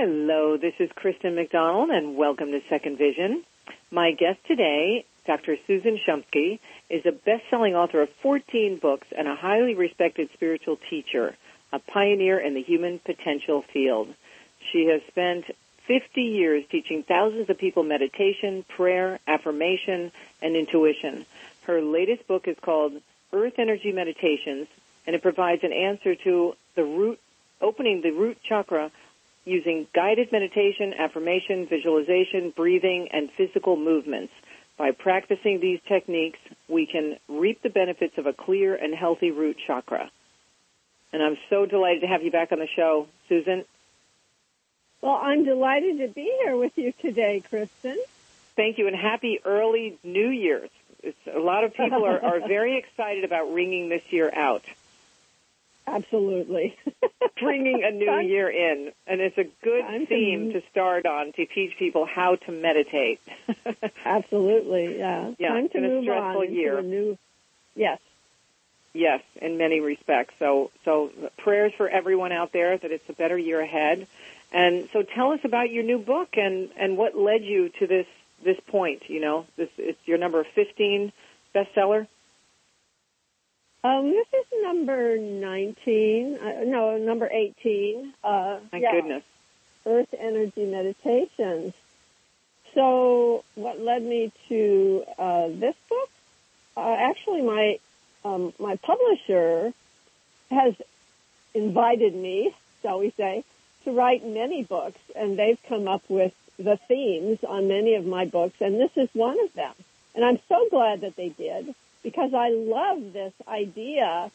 Hello, this is Kristen McDonald and welcome to Second Vision. My guest today, Dr. Susan Shumsky, is a best-selling author of 14 books and a highly respected spiritual teacher, a pioneer in the human potential field. She has spent 50 years teaching thousands of people meditation, prayer, affirmation, and intuition. Her latest book is called Earth Energy Meditations, and it provides an answer to the root, opening the root chakra using guided meditation, affirmation, visualization, breathing, and physical movements. By practicing these techniques, we can reap the benefits of a clear and healthy root chakra. And I'm so delighted to have you back on the show, Susan. Well, I'm delighted to be here with you today, Kristen. Thank you, and happy early New Year's. It's, a lot of people are, are very excited about ringing this year out. Absolutely. Bringing a new year in. And it's a good Time theme to- to start on to teach people how to meditate. Absolutely, yeah. Yeah, Time to in a move stressful on into year. a new. Yes. yes, in many respects. So, so prayers for everyone out there that it's a better year ahead. And so tell us about your new book and, and what led you to this, this point, you know, this, it's your number 15 bestseller. Um, this is number 19. Uh, no, number 18. Uh, My yeah, goodness. Earth Energy Meditations. So, what led me to uh, this book? Uh, actually, my um, my publisher has invited me, shall we say, to write many books, and they've come up with the themes on many of my books, and this is one of them. And I'm so glad that they did because I love this idea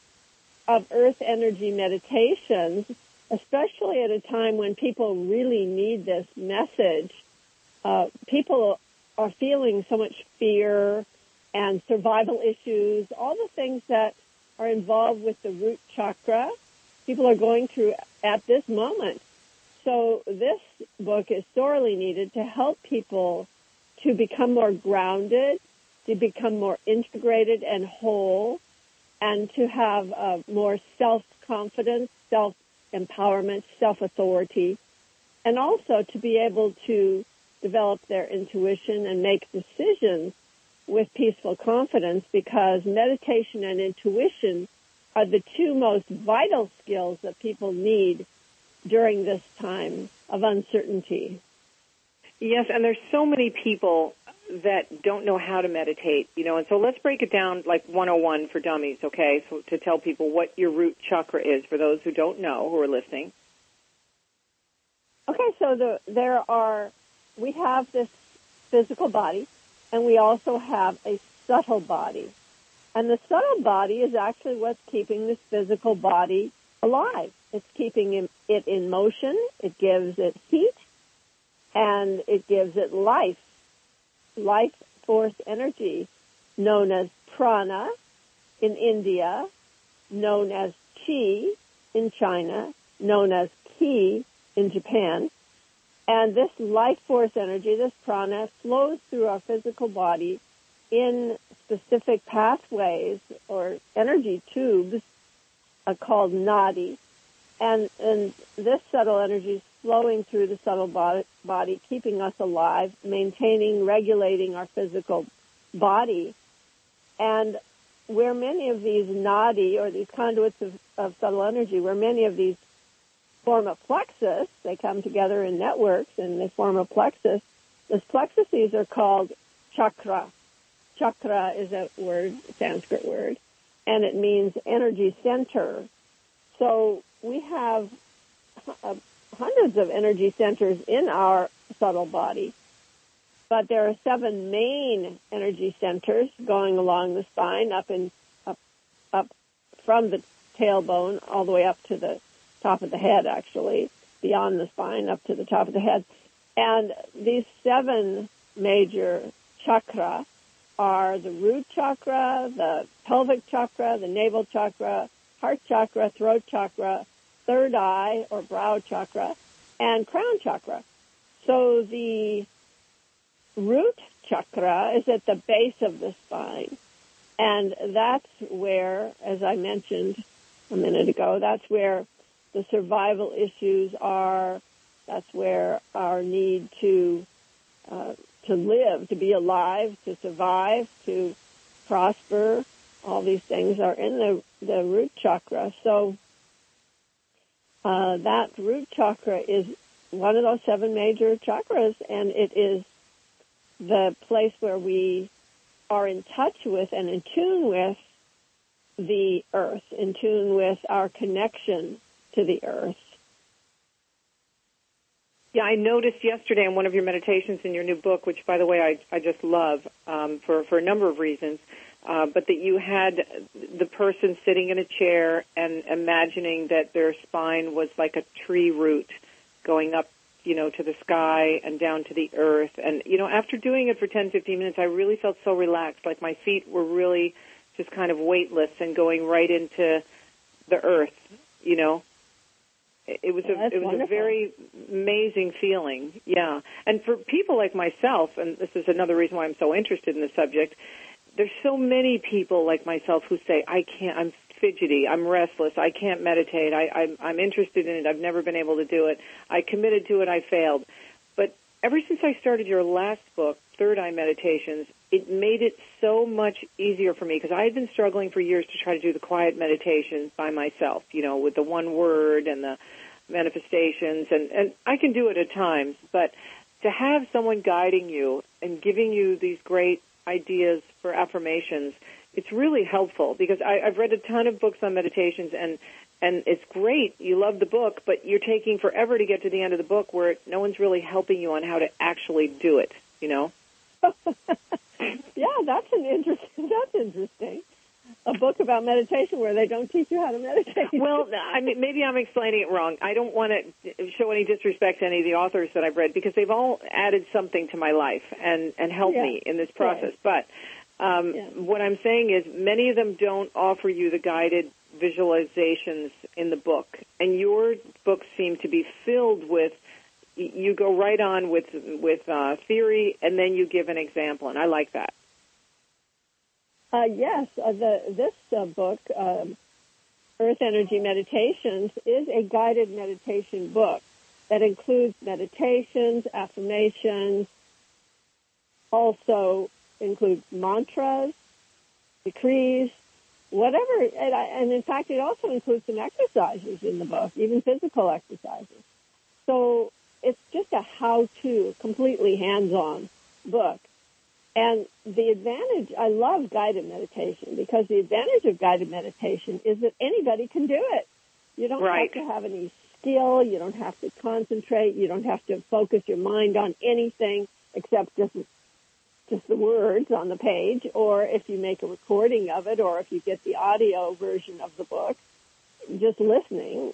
of earth energy meditations, especially at a time when people really need this message. Uh, people are feeling so much fear and survival issues, all the things that are involved with the root chakra. People are going through at this moment. So this book is sorely needed to help people to become more grounded, to become more integrated and whole, and to have uh, more self-confidence, self-empowerment, self-authority, and also to be able to develop their intuition and make decisions with peaceful confidence because meditation and intuition are the two most vital skills that people need during this time of uncertainty. Yes, and there's so many people that don't know how to meditate, you know, and so let's break it down like 101 for dummies, okay? So to tell people what your root chakra is for those who don't know who are listening. Okay, so the, there are, we have this physical body and we also have a subtle body. And the subtle body is actually what's keeping this physical body alive. It's keeping it- it in motion. It gives it heat and it gives it life, life force energy known as prana in India, known as chi in China, known as ki in Japan. And this life force energy, this prana, flows through our physical body in specific pathways or energy tubes uh, called nadi. And, and this subtle energy flowing through the subtle body, body, keeping us alive, maintaining, regulating our physical body. And where many of these nadi or these conduits of, of subtle energy, where many of these form a plexus, they come together in networks and they form a plexus. Those plexuses are called chakra. Chakra is a word, a Sanskrit word, and it means energy center. So we have uh, hundreds of energy centers in our subtle body, but there are seven main energy centers going along the spine, up and up, up from the tailbone all the way up to the top of the head, actually, beyond the spine up to the top of the head. And these seven major chakra are the root chakra, the pelvic chakra, the navel chakra, heart chakra, throat chakra, third eye or brow chakra, and crown chakra. So the root chakra is at the base of the spine. And that's where, as I mentioned a minute ago, that's where the survival issues are, That's where our need to uh, to live, to be alive, to survive, to prosper, all these things are in the the root chakra. So uh, that root chakra is one of those seven major chakras, and it is the place where we are in touch with and in tune with the earth, in tune with our connection to the earth. Yeah, I noticed yesterday in one of your meditations in your new book, which, by the way, I, I just love um, for for a number of reasons, uh, but that you had the person sitting in a chair and imagining that their spine was like a tree root going up, you know, to the sky and down to the earth. And you know, after doing it for 10, 15 minutes, I really felt so relaxed, like my feet were really just kind of weightless and going right into the earth, you know it was a it was wonderful. a very amazing feeling. Yeah. And for people like myself, and this is another reason why I'm so interested in the subject, there's so many people like myself who say, I can't, I'm fidgety, I'm restless, I can't meditate, I, I'm, I'm interested in it, I've never been able to do it, I committed to it, I failed. But ever since I started your last book, Third Eye Meditations, it made it so much easier for me because I had been struggling for years to try to do the quiet meditations by myself, you know, with the one word and the manifestations and, and I can do it at times, but to have someone guiding you and giving you these great ideas for affirmations, it's really helpful because I, I've read a ton of books on meditations and and it's great. You love the book, but you're taking forever to get to the end of the book where no one's really helping you on how to actually do it, you know? yeah, that's an interesting. That's interesting. A book about meditation where they don't teach you how to meditate. Well, I mean, maybe I'm explaining it wrong. I don't want to show any disrespect to any of the authors that I've read because they've all added something to my life and and helped Yeah. me in this process. But um, Yeah. what I'm saying is, many of them don't offer you the guided visualizations in the book, and your books seem to be filled with. You go right on with with uh, theory, and then you give an example, and I like that. Uh, yes, uh, the, this uh, book, um, Earth Energy Meditations, is a guided meditation book that includes meditations, affirmations, also includes mantras, decrees, whatever. And, I, and in fact, it also includes some exercises in the book, even physical exercises. So it's just a how-to, completely hands-on book. And the advantage, I love guided meditation because the advantage of guided meditation is that anybody can do it. You don't Right. have to have any skill. You don't have to concentrate. You don't have to focus your mind on anything except just just the words on the page. Or if you make a recording of it, or if you get the audio version of the book, just listening,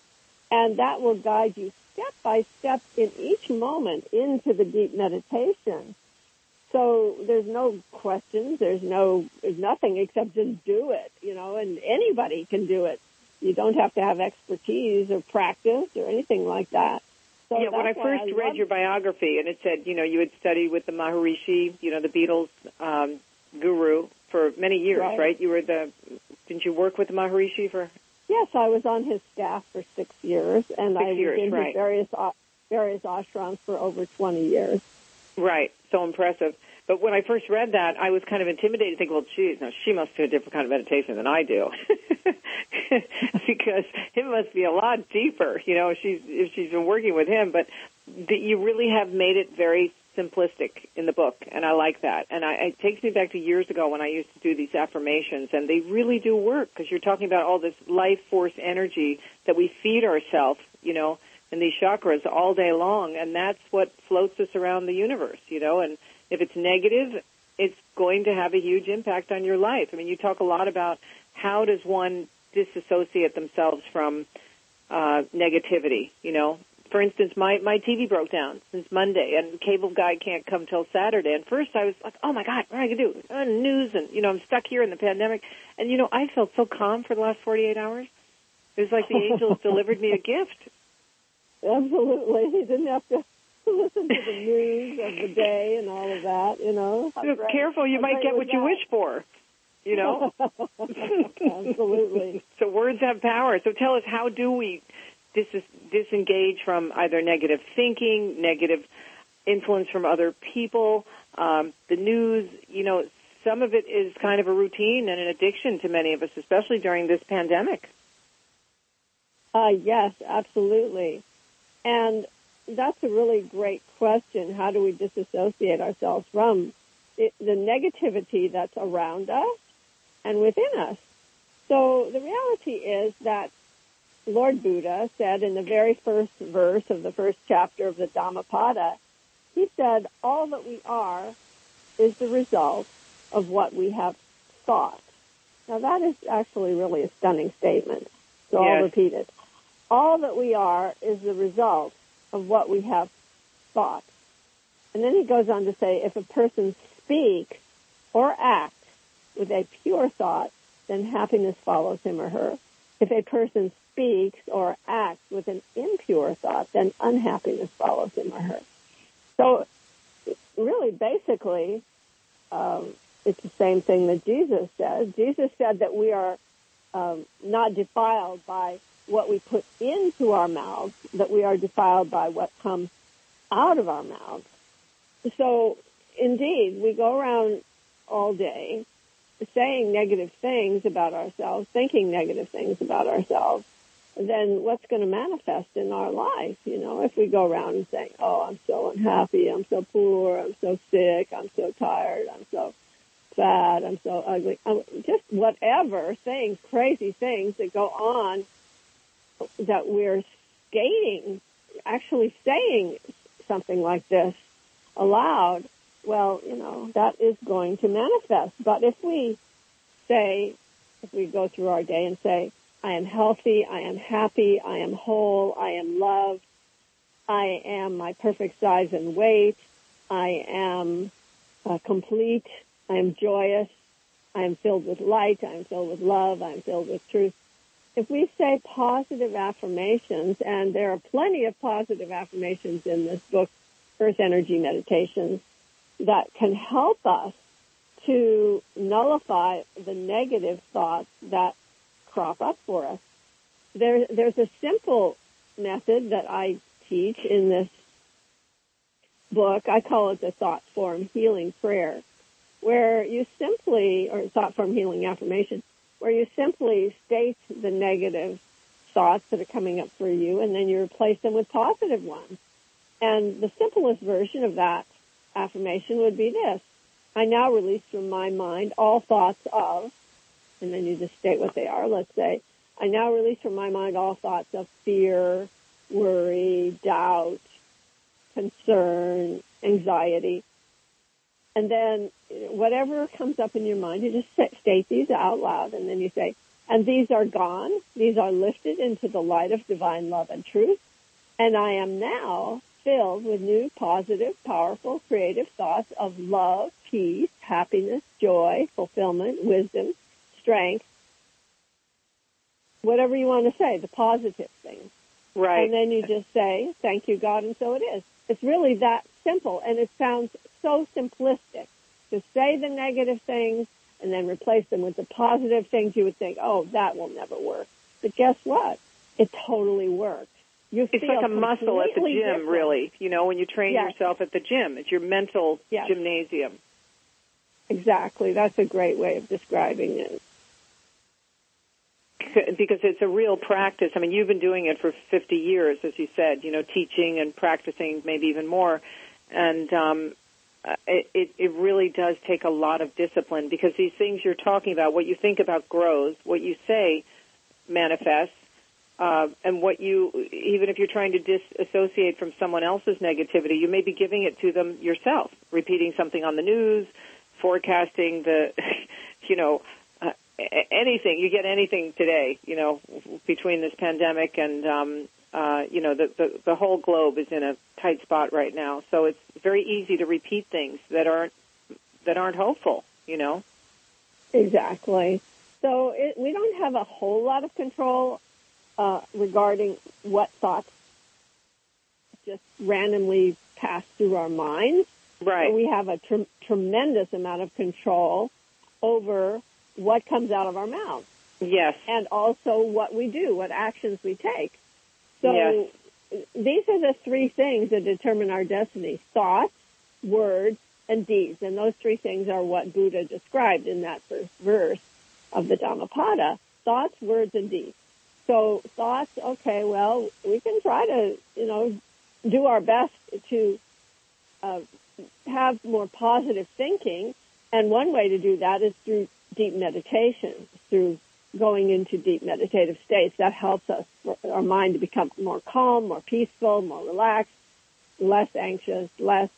and that will guide you step by step in each moment into the deep meditation. So there's no questions, there's no, there's nothing except just do it, you know, and anybody can do it. You don't have to have expertise or practice or anything like that. So yeah, when I first read your biography, and it said, you know, you had studied with the Maharishi, you know, the Beatles um, guru for many years, Right. right? You were the, didn't you work with the Maharishi for? Yes, I was on his staff for six years, and Six I was years, in right. various a- various ashrams for over 20 years. Right, so impressive. But when I first read that, I was kind of intimidated, thinking, well, geez, now she must do a different kind of meditation than I do, because it must be a lot deeper, you know. If she's if she's been working with him, but that you really have made it very simplistic in the book, and I like that. And I, it takes me back to years ago when I used to do these affirmations, and they really do work because you're talking about all this life force energy that we feed ourselves, you know, in these chakras all day long, and that's what floats us around the universe, you know. And if it's negative, it's going to have a huge impact on your life. I mean, you talk a lot about how does one disassociate themselves from uh, negativity, you know. For instance, my, my TV broke down since Monday and the cable guy can't come till Saturday. And first I was like, oh my God, what am I going to do? Uh, news and, you know, I'm stuck here in the pandemic. And, you know, I felt so calm for the last 48 hours. It was like the angels delivered me a gift. Absolutely, he didn't have to listen to the news of the day and all of that. You know, So great- careful, you how might get what you wish for, you know. Absolutely. so words have power. So tell us, how do we dis- disengage from either negative thinking, negative influence from other people, um, the news. You know, some of it is kind of a routine and an addiction to many of us, especially during this pandemic. Uh, yes, absolutely. And that's a really great question. How do we disassociate ourselves from it, the negativity that's around us and within us? So the reality is that Lord Buddha said in the very first verse of the first chapter of the Dhammapada, he said, all that we are is the result of what we have thought. Now that is actually really a stunning statement. So yes. I'll repeat it. All that we are is the result of what we have thought. And then he goes on to say, if a person speaks or acts with a pure thought, then happiness follows him or her. If a person speaks or acts with an impure thought, then unhappiness follows him or her. So, really, basically, um, it's the same thing that Jesus said. Jesus said that we are um, not defiled by what we put into our mouths, that we are defiled by what comes out of our mouths. So, indeed, we go around all day saying negative things about ourselves, thinking negative things about ourselves, then what's going to manifest in our life? You know, if we go around and say, "Oh, I'm so unhappy, I'm so poor, I'm so sick, I'm so tired, I'm so fat, I'm so ugly," um, just whatever things, crazy things that go on that we're skating, actually saying something like this aloud, well, you know, that is going to manifest. But if we say, if we go through our day and say, I am healthy, I am happy, I am whole, I am loved, I am my perfect size and weight, I am uh, complete, I am joyous, I am filled with light, I am filled with love, I am filled with truth if we say positive affirmations, and there are plenty of positive affirmations in this book, Earth Energy Meditations, that can help us to nullify the negative thoughts that crop up for us. There, there's a simple method that I teach in this book. I call it the thought form healing prayer, where you simply, or thought form healing affirmation, where you simply state the negative thoughts that are coming up for you and then you replace them with positive ones. And the simplest version of that affirmation would be this. I now release from my mind all thoughts of, and then you just state what they are. Let's say, I now release from my mind all thoughts of fear, worry, doubt, concern, anxiety. And then whatever comes up in your mind, you just state these out loud and then you say, and these are gone. These are lifted into the light of divine love and truth. And I am now filled with new positive, powerful, creative thoughts of love, peace, happiness, joy, fulfillment, wisdom, strength, whatever you want to say, the positive things. Right. And then you just say, thank you, God, and so it is. It's really that simple, and it sounds so simplistic to say the negative things and then replace them with the positive things, you would think, oh, that will never work. But guess what? It totally works. You it's like a muscle at the gym, different. really. You know, when you train yes. yourself at the gym, it's your mental yes. gymnasium. Exactly. That's a great way of describing it. Because it's a real practice. I mean, you've been doing it for 50 years, as you said, you know, teaching and practicing maybe even more. And um, it, it really does take a lot of discipline because these things you're talking about, what you think about grows, what you say manifests, uh, and what you, even if you're trying to disassociate from someone else's negativity, you may be giving it to them yourself, repeating something on the news, forecasting the, you know, uh, anything. You get anything today, you know, between this pandemic and um, uh, you know, the, the, the whole globe is in a tight spot right now. So it's very easy to repeat things that aren't, that aren't hopeful, you know? Exactly. So it, we don't have a whole lot of control uh, regarding what thoughts just randomly pass through our minds. Right. But we have a tr- tremendous amount of control over what comes out of our mouths. Yes. And also what we do, what actions we take. So Yes. These are the three things that determine our destiny. Thoughts, words, and deeds. And those three things are what Buddha described in that first verse of the Dhammapada. Thoughts, words, and deeds. So thoughts, okay, well, we can try to, you know, do our best to uh, have more positive thinking. And one way to do that is through deep meditation, through going into deep meditative states. That helps us, our mind to become more calm, more peaceful, more relaxed, less anxious, less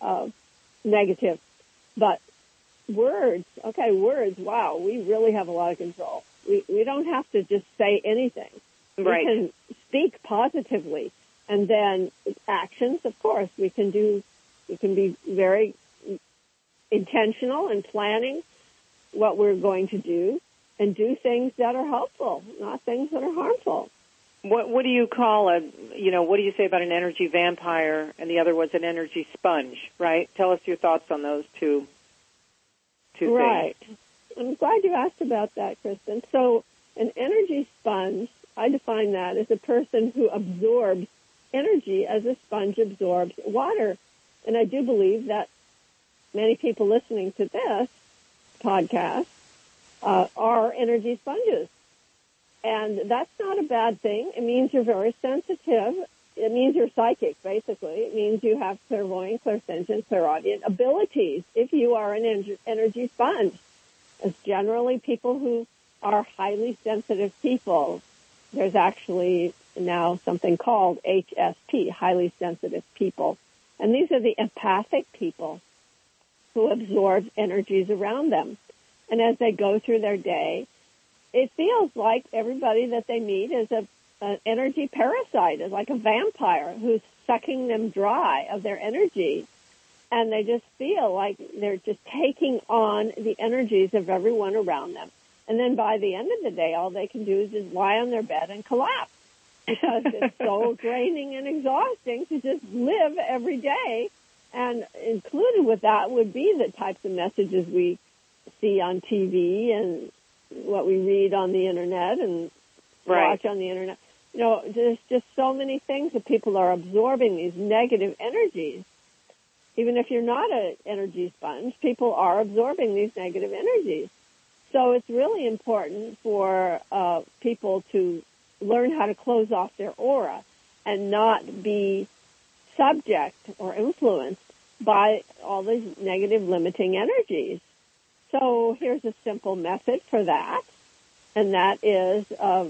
uh, negative. But words, okay, words, wow, we really have a lot of control. We, we don't have to just say anything. Right. We can speak positively. And then actions, of course, we can do, we can be very intentional in planning what we're going to do and do things that are helpful, not things that are harmful. What what do you call a you know what do you say about an energy vampire and the other was an energy sponge, right? Tell us your thoughts on those two two Right. I'm glad you asked about that, Kristen. So an energy sponge, I define that as a person who absorbs energy as a sponge absorbs water. And I do believe that many people listening to this podcast uh, are energy sponges. And that's not a bad thing. It means you're very sensitive. It means you're psychic, basically. It means you have clairvoyant, clairsentient, clairaudient abilities if you are an en- energy sponge. As generally people who are highly sensitive people, there's actually now something called HSP, highly sensitive people. And these are the empathic people who absorb energies around them. And as they go through their day, it feels like everybody that they meet is a an energy parasite, is like a vampire who's sucking them dry of their energy. And they just feel like they're just taking on the energies of everyone around them. And then by the end of the day, all they can do is just lie on their bed and collapse because it's so draining and exhausting to just live every day. And included with that would be the types of messages we see on TV and what we read on the internet and Right. watch on the internet. You know, there's just so many things that people are absorbing these negative energies. Even if you're not an energy sponge, people are absorbing these negative energies. So it's really important for uh, people to learn how to close off their aura and not be subject or influenced by all these negative limiting energies. So here's a simple method for that, and that is, uh,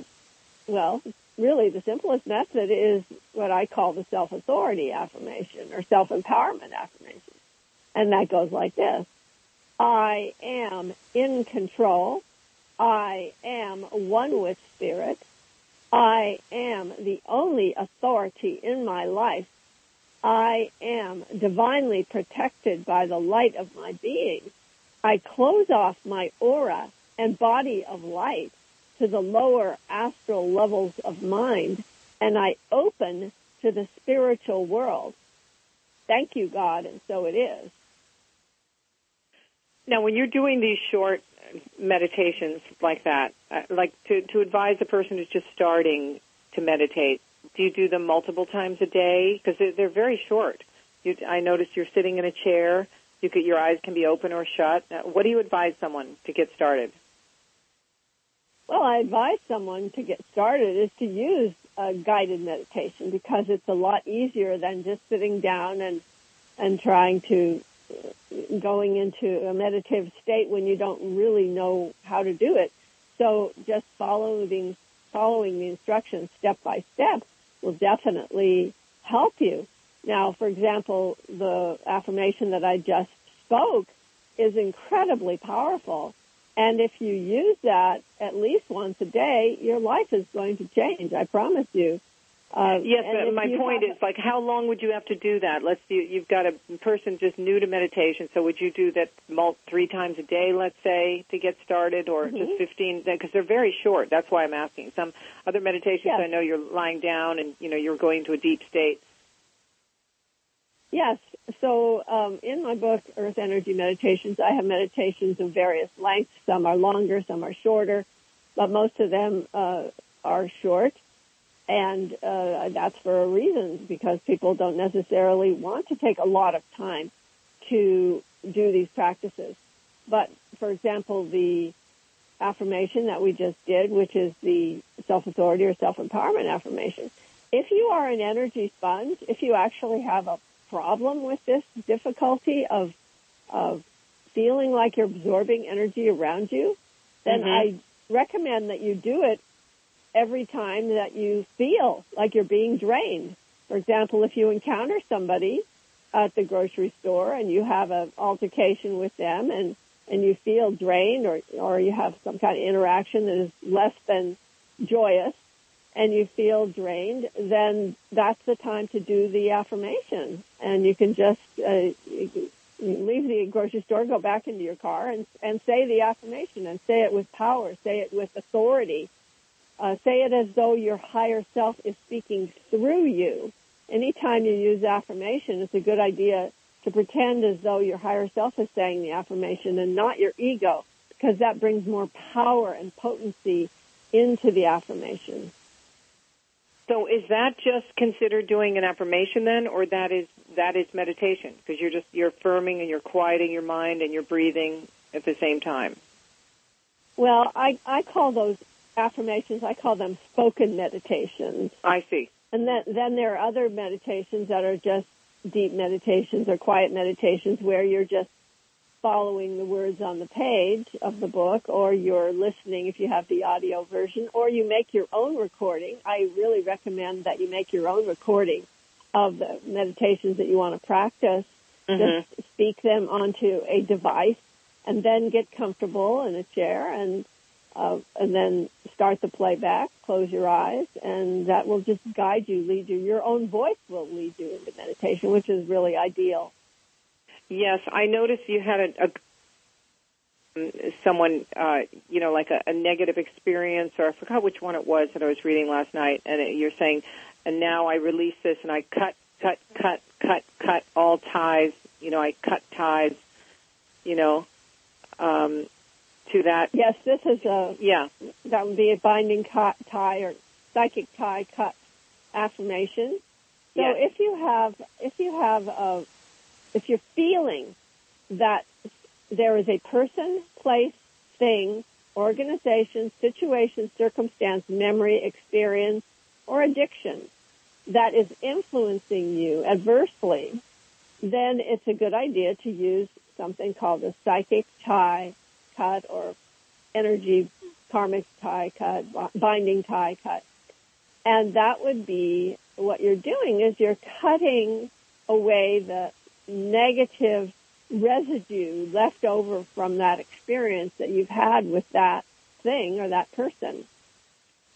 well, really the simplest method is what I call the self-authority affirmation or self-empowerment affirmation. And that goes like this. I am in control. I am one with spirit. I am the only authority in my life. I am divinely protected by the light of my being. I close off my aura and body of light to the lower astral levels of mind and I open to the spiritual world. Thank you, God, and so it is. Now, when you're doing these short meditations like that, uh, like to, to advise a person who's just starting to meditate, do you do them multiple times a day? Because they're, they're very short. You, I noticed you're sitting in a chair. You could, your eyes can be open or shut. Uh, what do you advise someone to get started? Well, I advise someone to get started is to use guided meditation because it's a lot easier than just sitting down and and trying to uh, going into a meditative state when you don't really know how to do it. So just following following the instructions step by step will definitely help you. Now, for example, the affirmation that I just spoke is incredibly powerful. And if you use that at least once a day, your life is going to change. I promise you. Uh, Yes, but my point have- is like how long would you have to do that? Let's see, you've got a person just new to meditation, so would you do that three times a day, let's say, to get started, or Mhm. just fifteen? Because they're very short. That's why I'm asking. Some other meditations, Yes. I know you're lying down and you know you're going to a deep state. Yes. So um, in my book, Earth Energy Meditations, I have meditations of various lengths. Some are longer, some are shorter, but most of them uh, are short. And uh, that's for a reason because people don't necessarily want to take a lot of time to do these practices. But for example, the affirmation that we just did, which is the self-authority or self-empowerment affirmation. If you are an energy sponge, if you actually have a problem with this difficulty of, of feeling like you're absorbing energy around you, then mm-hmm. I recommend that you do it every time that you feel like you're being drained. For example, if you encounter somebody at the grocery store and you have an altercation with them and and you feel drained or, or you have some kind of interaction that is less than joyous and you feel drained, then that's the time to do the affirmation. And you can just uh, leave the grocery store, go back into your car, and and say the affirmation, and say it with power, say it with authority, uh, say it as though your higher self is speaking through you. Anytime you use affirmation, it's a good idea to pretend as though your higher self is saying the affirmation and not your ego, because that brings more power and potency into the affirmation. So is that just considered doing an affirmation then, or that is that is meditation? Because you're just you're affirming and you're quieting your mind and you're breathing at the same time. Well, I I call those affirmations. I call them spoken meditations. I see. And then then there are other meditations that are just deep meditations or quiet meditations where you're just following the words on the page of the book or you're listening if you have the audio version or you make your own recording. I really recommend that you make your own recording of the meditations that you want to practice. Mm-hmm. Just speak them onto a device and then get comfortable in a chair and uh, and then start the playback, close your eyes, and that will just guide you, lead you. Your own voice will lead you into meditation, which is really ideal. Yes, I noticed you had a, a someone, uh, you know, like a, a negative experience, or I forgot which one it was that I was reading last night, and it, you're saying, and now I release this, and I cut, cut, cut, cut, cut all ties. You know, I cut ties. You know, um, to that. Yes, this is a yeah. That would be a binding tie or psychic tie cut affirmation. So yes. if you have if you have a if you're feeling that there is a person, place, thing, organization, situation, circumstance, memory, experience, or addiction that is influencing you adversely, then it's a good idea to use something called a psychic tie cut or energy karmic tie cut, binding tie cut. And that would be what you're doing is you're cutting away the negative residue left over from that experience that you've had with that thing or that person.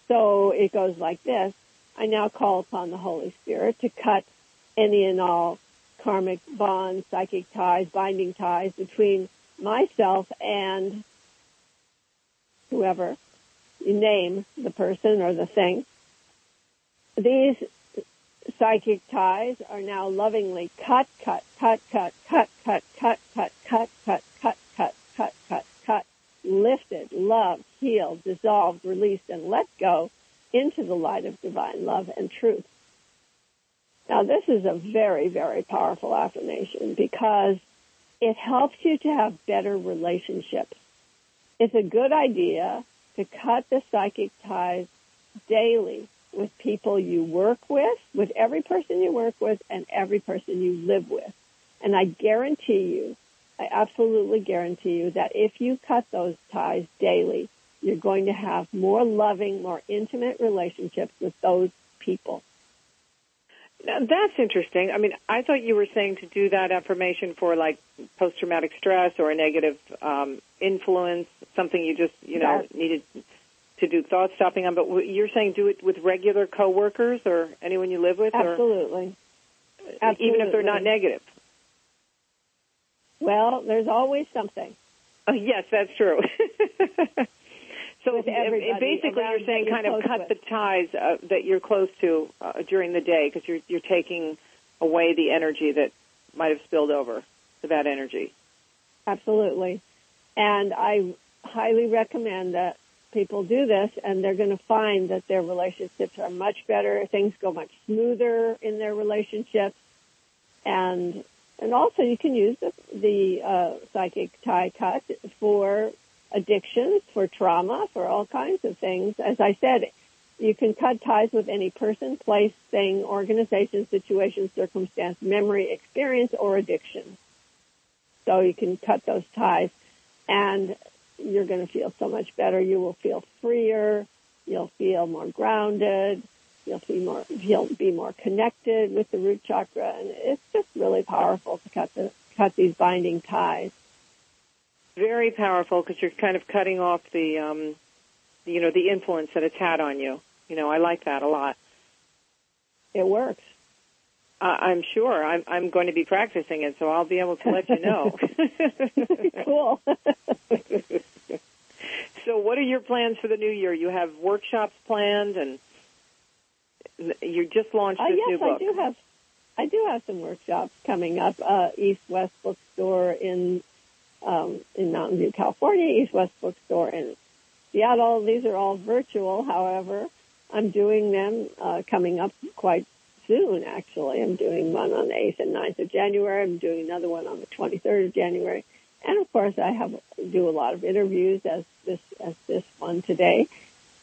So it goes like this. I now call upon the Holy Spirit to cut any and all karmic bonds, psychic ties, binding ties between myself and whoever you name the person or the thing. These psychic ties are now lovingly cut, cut, cut, cut, cut, cut, cut, cut, cut, cut, cut, cut, cut, cut, cut, lifted, loved, healed, dissolved, released, and let go into the light of divine love and truth. Now this is a very, very powerful affirmation because it helps you to have better relationships. It's a good idea to cut the psychic ties daily with people you work with, with every person you work with and every person you live with. And I guarantee you, I absolutely guarantee you that if you cut those ties daily, you're going to have more loving, more intimate relationships with those people. Now, that's interesting. I mean, I thought you were saying to do that affirmation for like post-traumatic stress or a negative um, influence, something you just, you know, yes. needed to do thought stopping on. But you're saying do it with regular coworkers or anyone you live with? Absolutely. Or, Absolutely. Even if they're not negative. Well, there's always something. Oh, yes, that's true. So basically, you're saying kind of cut with. the ties uh, that you're close to uh, during the day because you're you're taking away the energy that might have spilled over, the bad energy. Absolutely, and I highly recommend that people do this and they're going to find that their relationships are much better. Things go much smoother in their relationships. And, and also you can use the, the uh, psychic tie cut for addictions, for trauma, for all kinds of things. As I said, you can cut ties with any person, place, thing, organization, situation, circumstance, memory, experience, or addiction. So you can cut those ties and you're going to feel so much better. You will feel freer. You'll feel more grounded. You'll feel more, you'll be more connected with the root chakra. And it's just really powerful to cut the, cut these binding ties. Very powerful because you're kind of cutting off the, um, you know, the influence that it's had on you. You know, I like that a lot. It works. Uh, I'm sure. I'm, I'm going to be practicing it, so I'll be able to let you know. cool. so, what are your plans for the new year? You have workshops planned, and you just launched uh, yes, new book. I do have. I do have some workshops coming up. Uh, East West Bookstore in um, in Mountain View, California. East West Bookstore in Seattle. These are all virtual, however. I'm doing them uh, coming up quite soon, actually. I'm doing one on the 8th and 9th of January. I'm doing another one on the 23rd of January. And of course, I have do a lot of interviews as this as this one today,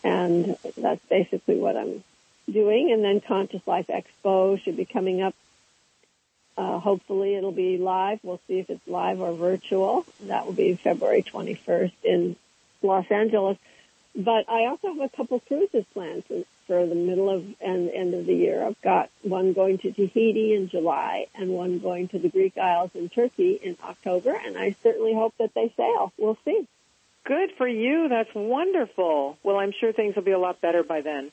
and that's basically what I'm doing. And then Conscious Life Expo should be coming up. Uh, hopefully, it'll be live. We'll see if it's live or virtual. That will be February 21st in Los Angeles. But I also have a couple cruises planned for the middle of and end of the year. I've got one going to Tahiti in July and one going to the Greek Isles in Turkey in October, and I certainly hope that they sail. We'll see. Good for you. That's wonderful. Well, I'm sure things will be a lot better by then.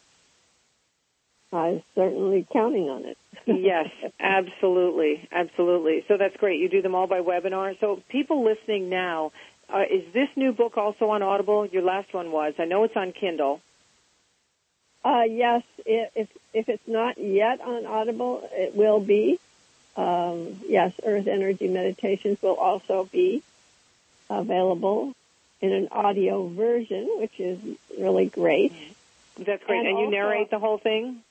I'm certainly counting on it. yes, absolutely, absolutely. So that's great. You do them all by webinar. So people listening now, uh, is this new book also on Audible? Your last one was. I know it's on Kindle. Uh, yes, if if it's not yet on Audible, it will be. Um, yes, Earth Energy Meditations will also be available in an audio version, which is really great. That's great. And, and you also, narrate the whole thing?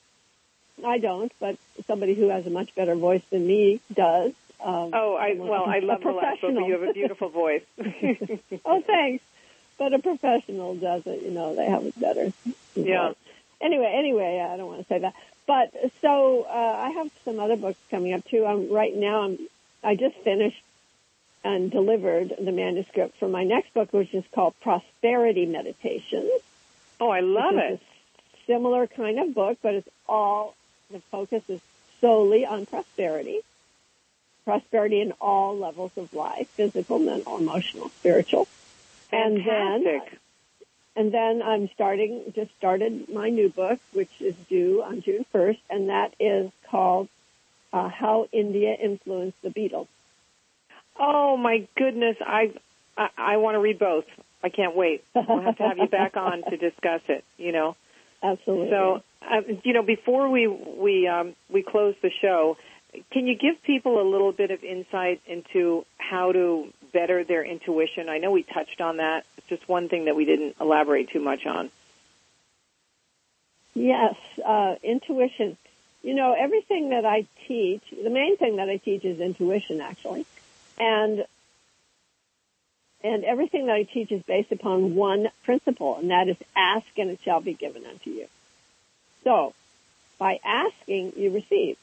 I don't, but somebody who has a much better voice than me does. Um, oh, I well, I love the last book, but you have a beautiful voice. oh, thanks. But a professional does it. You know, they have it better. Yeah. Anyway, anyway, I don't want to say that. But so uh, I have some other books coming up too. I'm right now. I'm I just finished and delivered the manuscript for my next book, which is called Prosperity Meditations. Oh, I love it. similar kind of book, but it's all the focus is solely on prosperity prosperity in all levels of life, physical, mental, emotional, spiritual. Fantastic. And then, and then I'm starting, just started my new book, which is due on June 1st, and that is called uh, How India Influenced the Beatles. Oh my goodness, I, I, I want to read both. I can't wait. We'll have to have you back on to discuss it. You know. Absolutely. So, uh, you know, before we we um, we close the show, can you give people a little bit of insight into how to better their intuition? I know we touched on that. It's just one thing that we didn't elaborate too much on. Yes, uh, intuition. You know, everything that I teach, the main thing that I teach is intuition, actually, and and everything that I teach is based upon one principle, and that is ask and it shall be given unto you. So, by asking, you receive.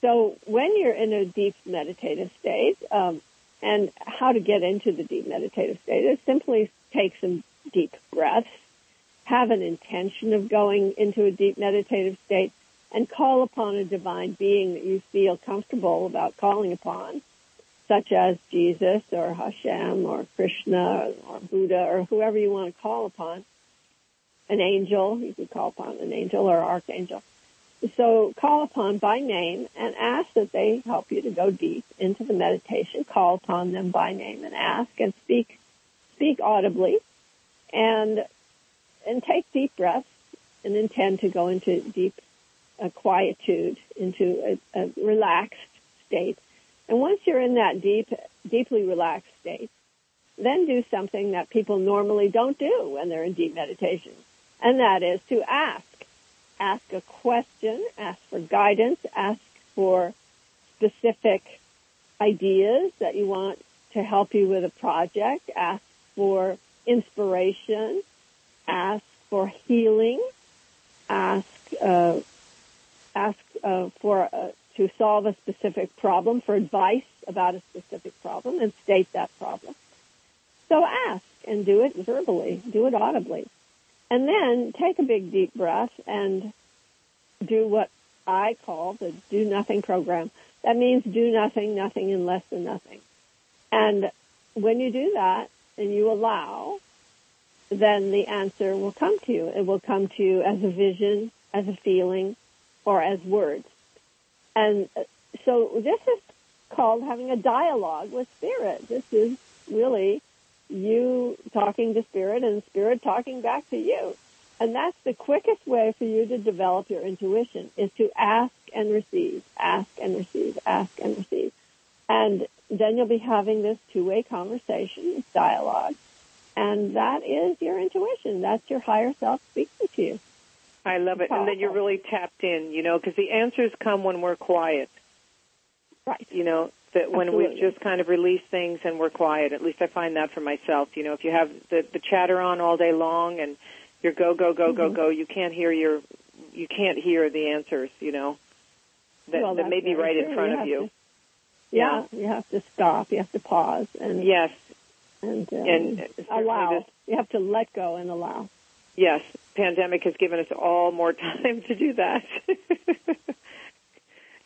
So when you're in a deep meditative state, um, and how to get into the deep meditative state is simply take some deep breaths, have an intention of going into a deep meditative state, and call upon a divine being that you feel comfortable about calling upon, such as Jesus or Hashem or Krishna or Buddha or whoever you want to call upon. An angel, you could call upon an angel or archangel. So call upon by name and ask that they help you to go deep into the meditation. Call upon them by name and ask and speak, speak audibly and, and take deep breaths and intend to go into deep uh, quietude, into a, a relaxed state. And once you're in that deep, deeply relaxed state, then do something that people normally don't do when they're in deep meditation. And that is to ask. Ask a question, ask for guidance, ask for specific ideas that you want to help you with a project, ask for inspiration, ask for healing, ask uh, ask uh, for uh, to solve a specific problem, for advice about a specific problem, and state that problem. So ask and do it verbally, do it audibly, and then take a big deep breath and do what I call the do nothing program. That means do nothing, nothing, and less than nothing. And when you do that and you allow, then the answer will come to you. It will come to you as a vision, as a feeling, or as words. And uh, so this is called having a dialogue with spirit. This is really you talking to spirit and spirit talking back to you. And that's the quickest way for you to develop your intuition is to ask and receive, ask and receive, ask and receive. And then you'll be having this two-way conversation, dialogue. And that is your intuition. That's your higher self speaking to you. I love it. And then you're really tapped in, you know, because the answers come when we're quiet. Right. You know, that when Absolutely. we just kind of release things and we're quiet. At least I find that for myself. You know, if you have the, the chatter on all day long and you're go, go, go, go, Mhm. go, you can't hear your, you can't hear the answers, you know, that, Well, that may be right in front You of you. to- yeah, you have to stop. You have to pause and Yes. and, um, And allow. this- You have to let go and allow. Yes. Pandemic has given us all more time to do that.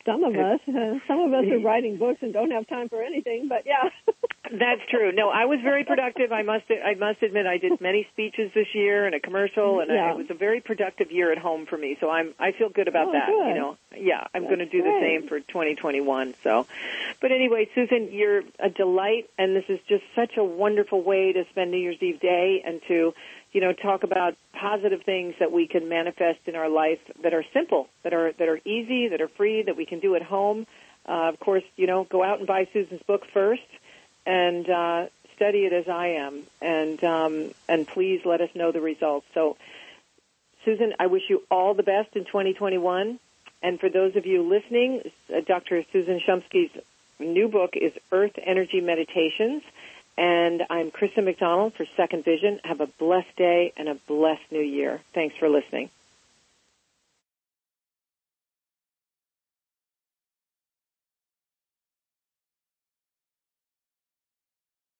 Some of us, uh, some of us are writing books and don't have time for anything. But yeah, That's true. No, I was very productive. I must I must admit I did many speeches this year and a commercial and I, it was a very productive year at home for me. So I'm I feel good about Oh, that, good. you know. Yeah, I'm going to do the same for 2021. So But anyway, Susan, you're a delight and this is just such a wonderful way to spend New Year's Eve day and to you know, talk about positive things that we can manifest in our life that are simple, that are that are easy, that are free, that we can do at home. Uh, of course, you know, go out and buy Susan's book first, and uh, study it as I am, and um, and please let us know the results. So, Susan, I wish you all the best in 2021. And for those of you listening, uh, Dr. Susan Shumsky's new book is Earth Energy Meditations. And I'm Krista McDonald for Second Vision. Have a blessed day and a blessed new year. Thanks for listening.